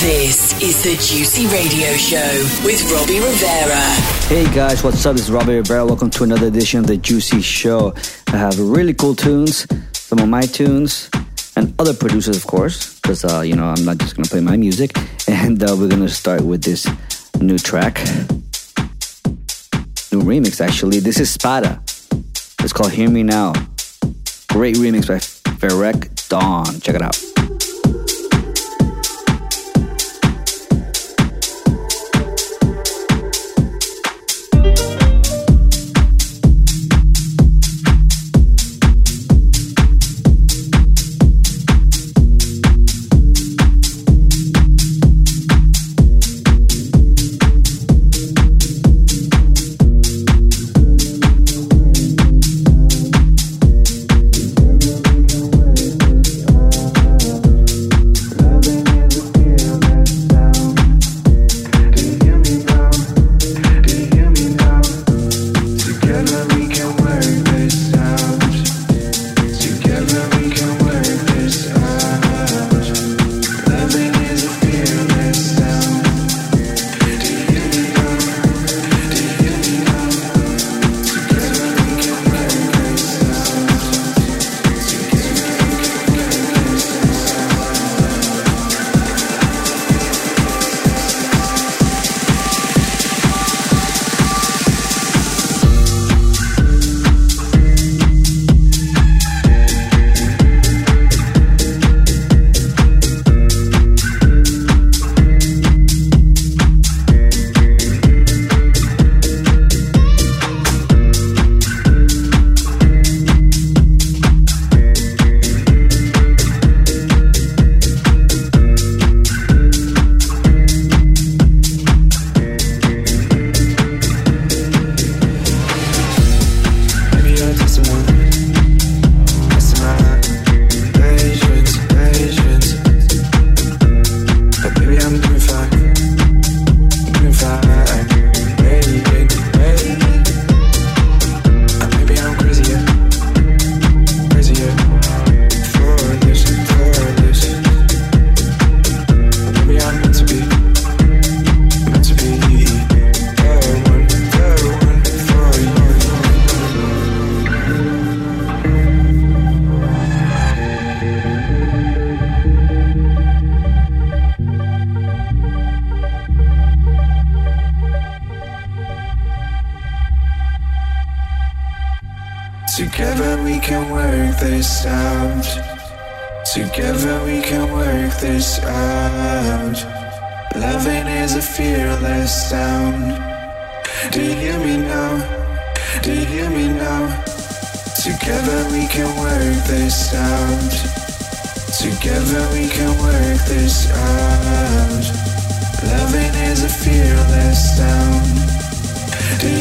This is the Juicy Radio Show with Robbie Rivera. Hey guys, what's up? This is Robbie Rivera. Welcome to another edition of the Juicy Show. I have really cool tunes, some of my tunes, and other producers, of course, because uh, you know I'm not just gonna play my music. And uh, we're gonna start with this new track, new remix actually. This is Spada. It's called "Hear Me Now." Great remix by Ferreck Dawn. Check it out.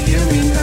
you mean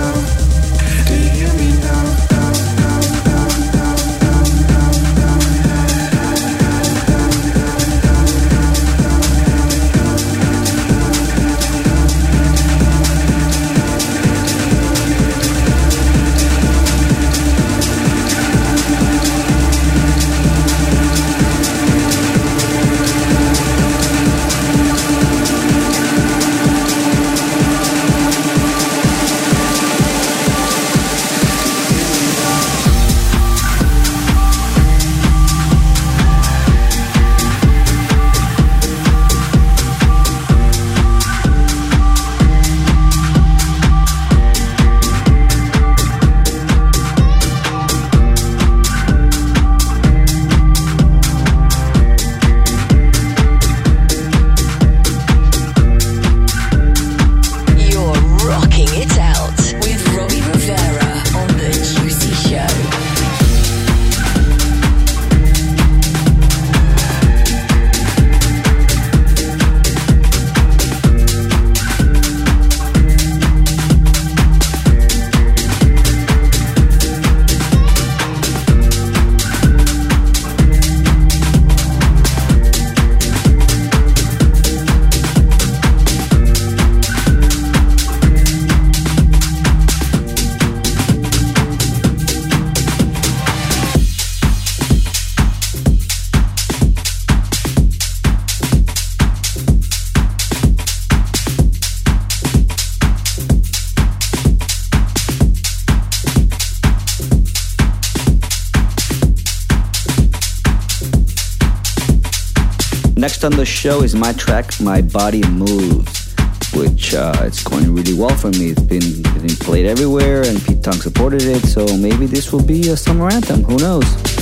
next on the show is my track, My Body Moves, which uh, it's going really well for me. It's been getting played everywhere, and Pete Tong supported it, so maybe this will be a summer anthem. Who knows?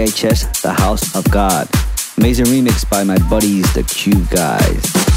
DHS, The House of God. Amazing remix by my buddies, the Cube Guys.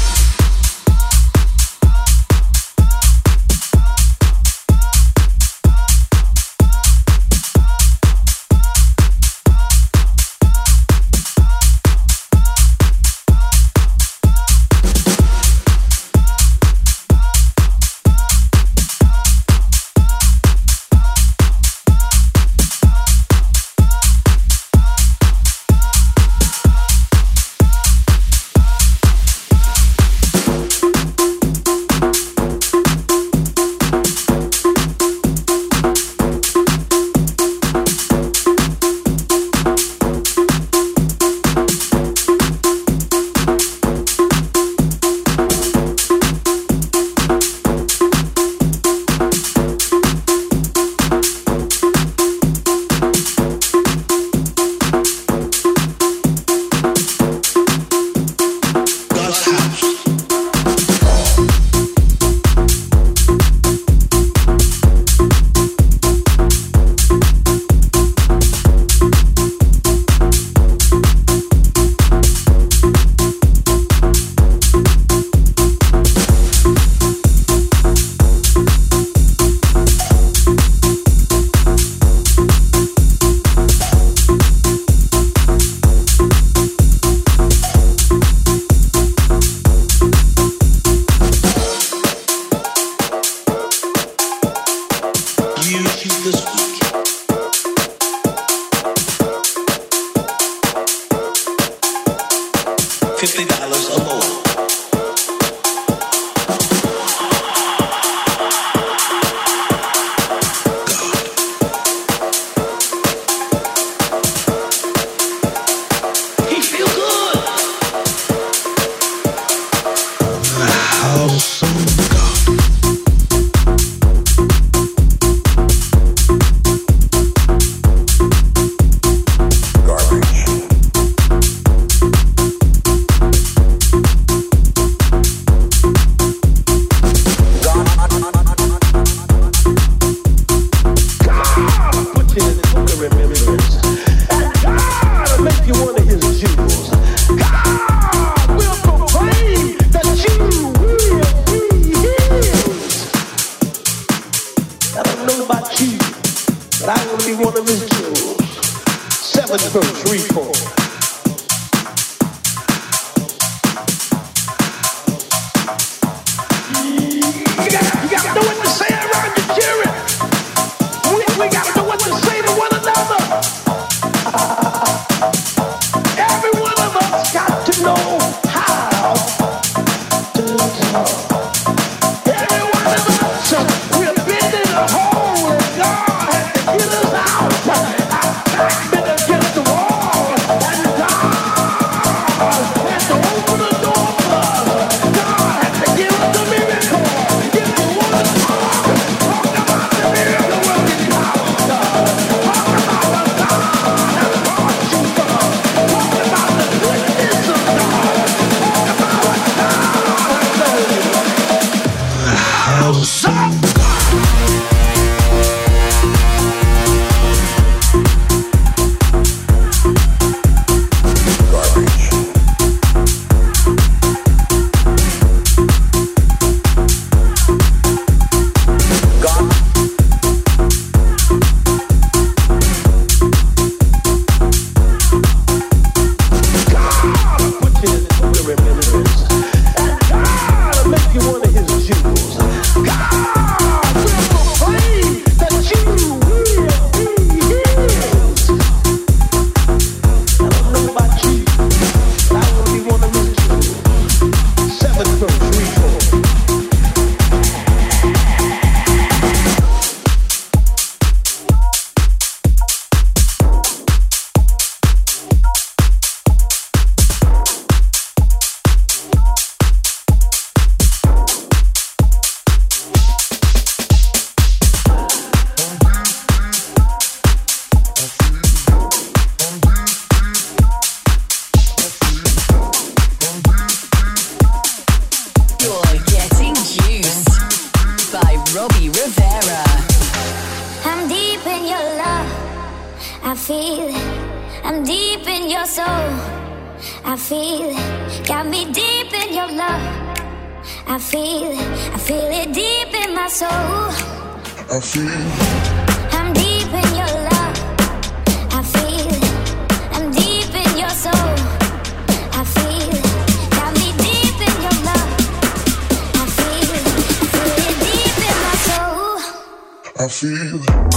I feel I'm deep in your love I feel. I'm deep in your soul. I feel that be deep in your love. I feel deep in my soul. I feel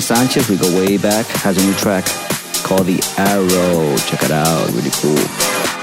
Sanchez, we go way back, has a new track called The Arrow. Check it out, really cool.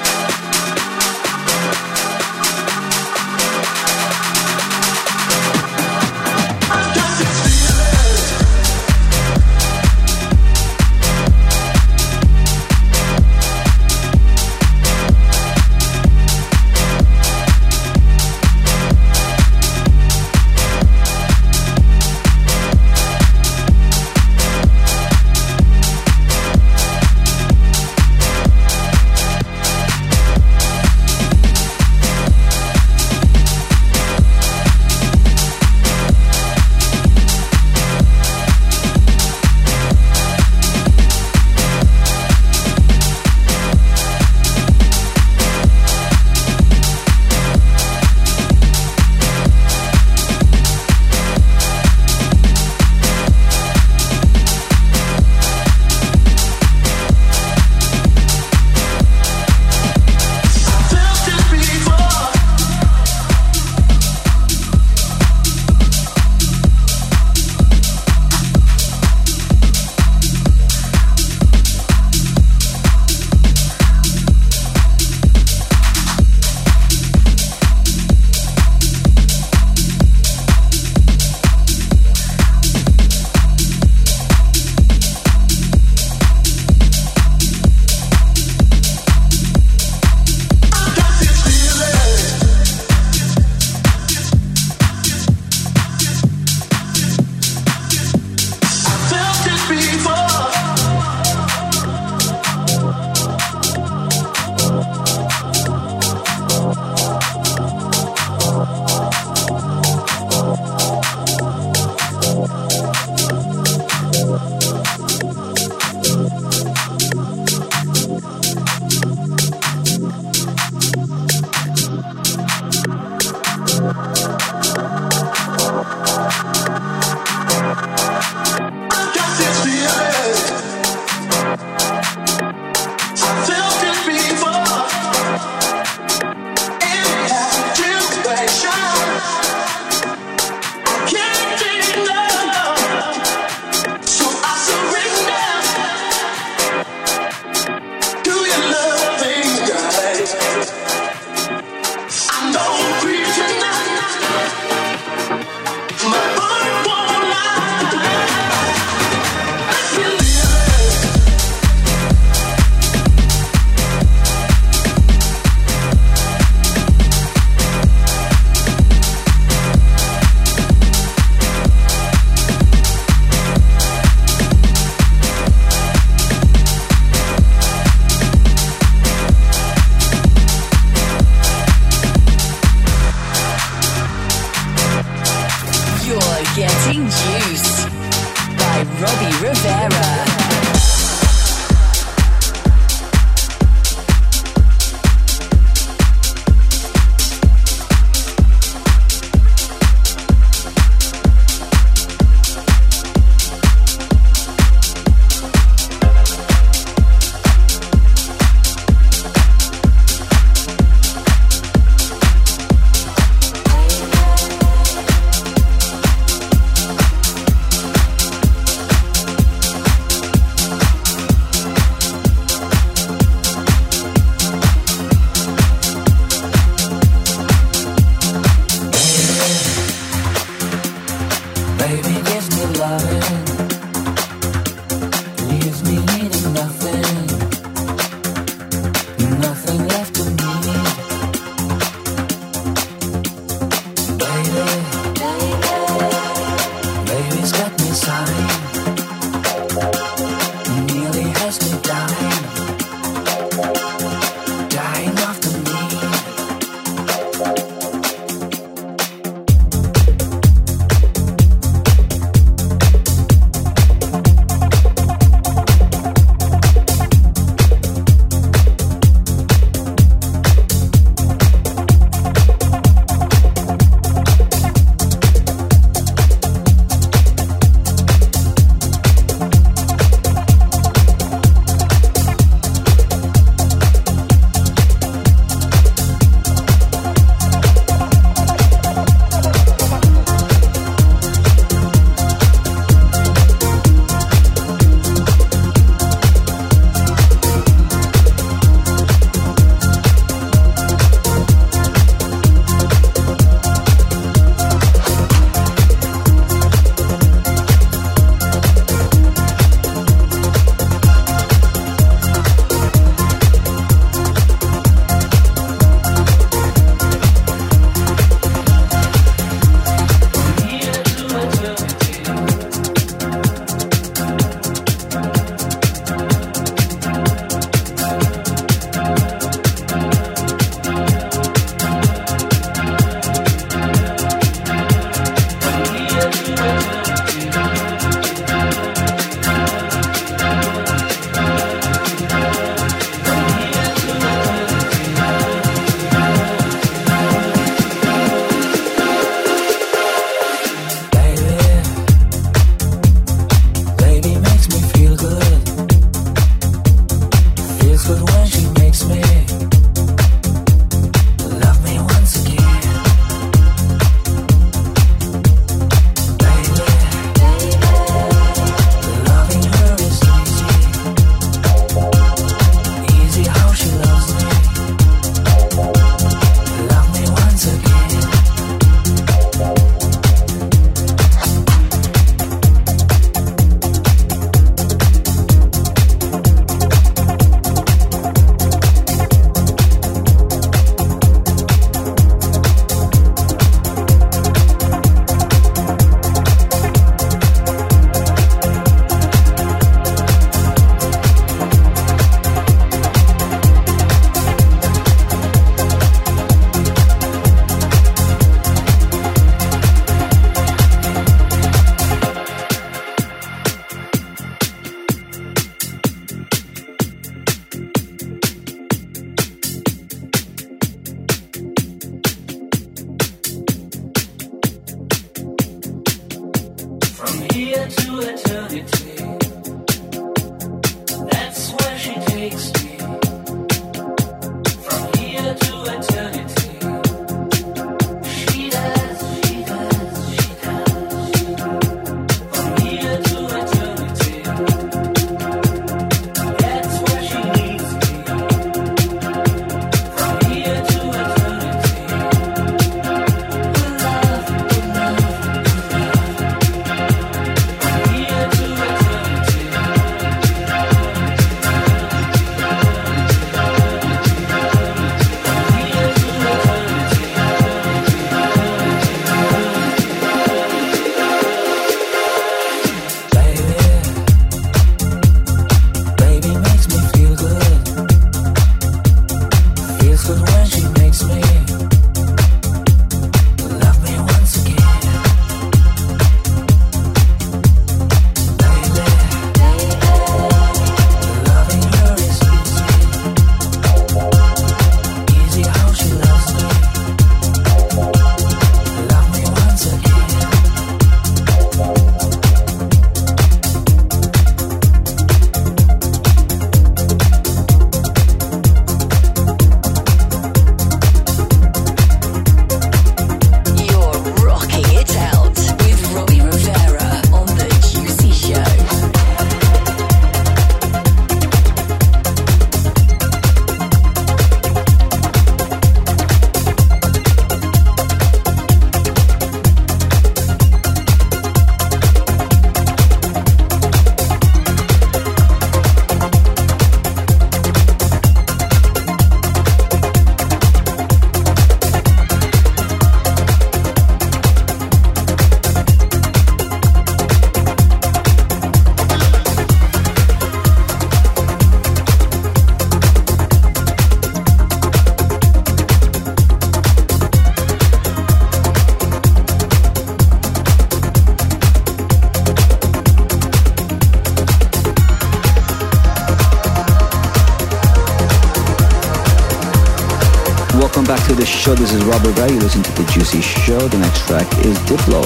Show. This is Robbie Rivera. You listen to the Juicy Show. The next track is Diplo.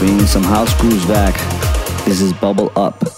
Bringing some house grooves back. This is Bubble Up.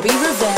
be revenged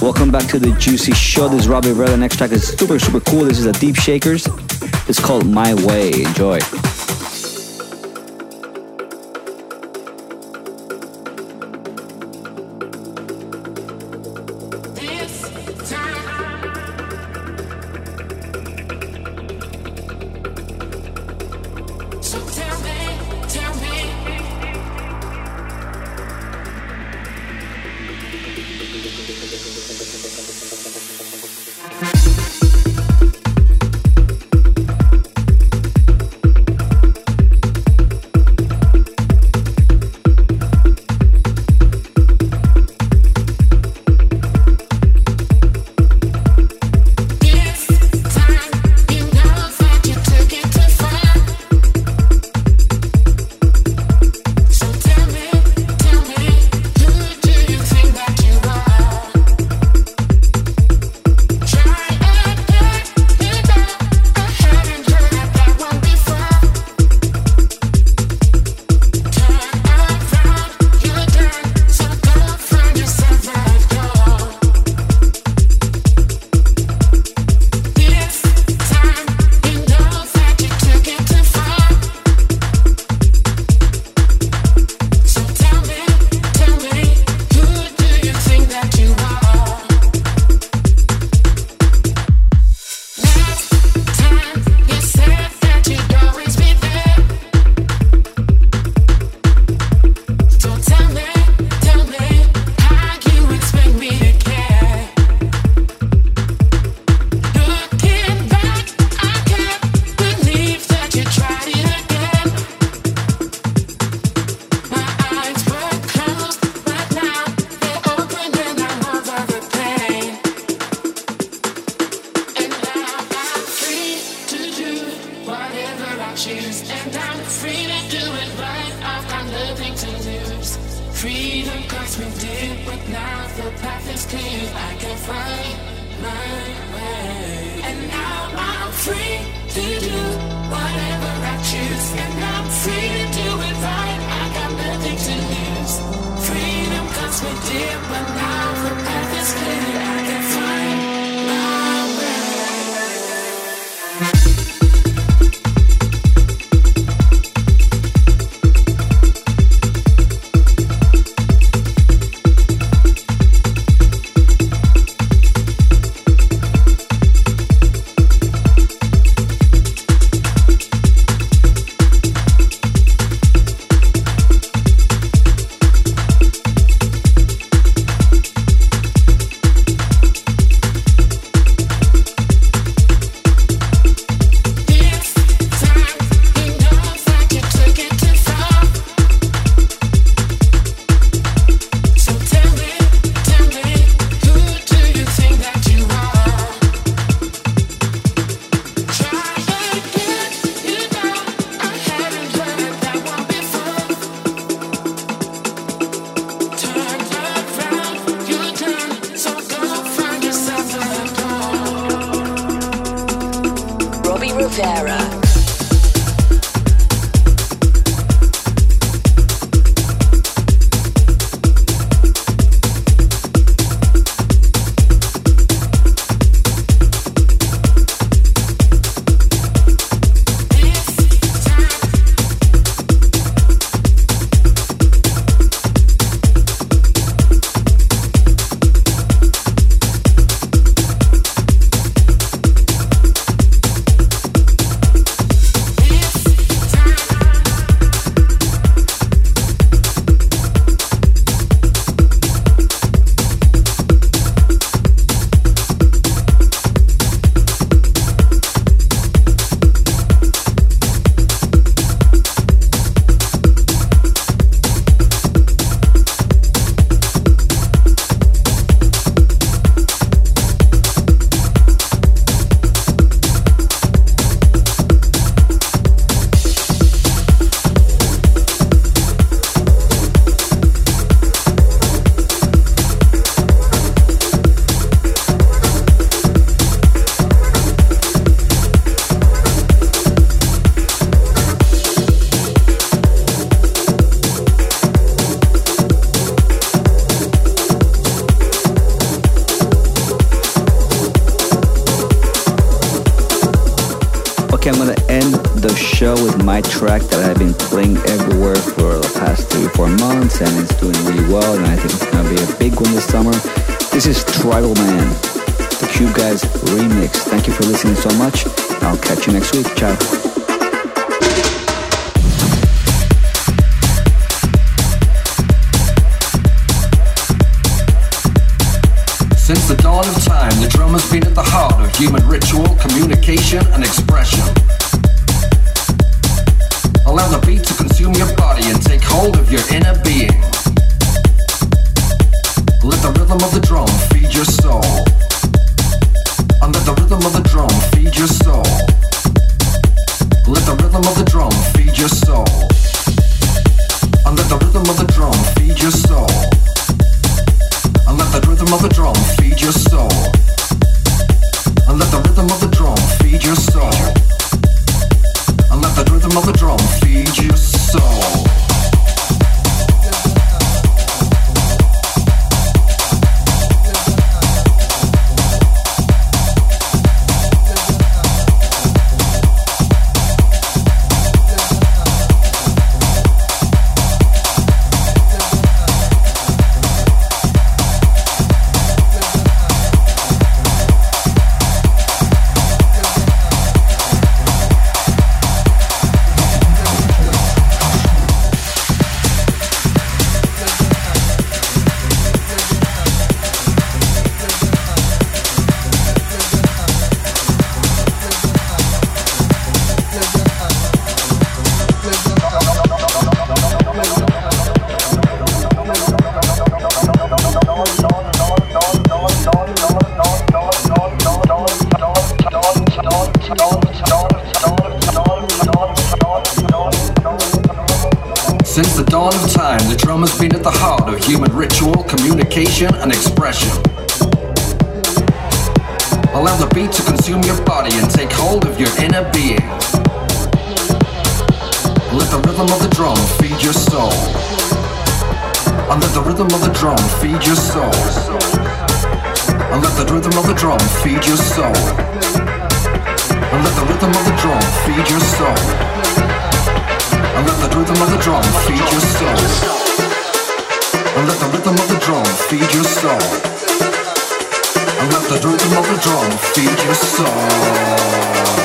Welcome back to the Juicy Show. This is Robbie. The next track is super, super cool. This is a Deep Shakers. It's called My Way. Enjoy. The dawn of time, the drum has been at the heart of human ritual, communication, and expression. Allow the beat to consume your body and take hold of your inner being. Let the rhythm of the drum feed your soul. And let the rhythm of the drum feed your soul. Let the rhythm of the drum feed your soul. And let the rhythm of the drum feed your soul. And let the rhythm of the drum feed your soul. And let the rhythm of the drum feed your soul. And let the rhythm of the drum expression. Allow the beat to consume your body and take hold of your inner being. Let the rhythm of the drum feed your soul. And let the rhythm of the drum feed your soul. And let the rhythm of the drum feed your soul. And let the rhythm of the drum feed your soul. And let the rhythm of the drum feed your soul. And let the rhythm of the drum feed your soul. And let the rhythm of the drum feed your soul.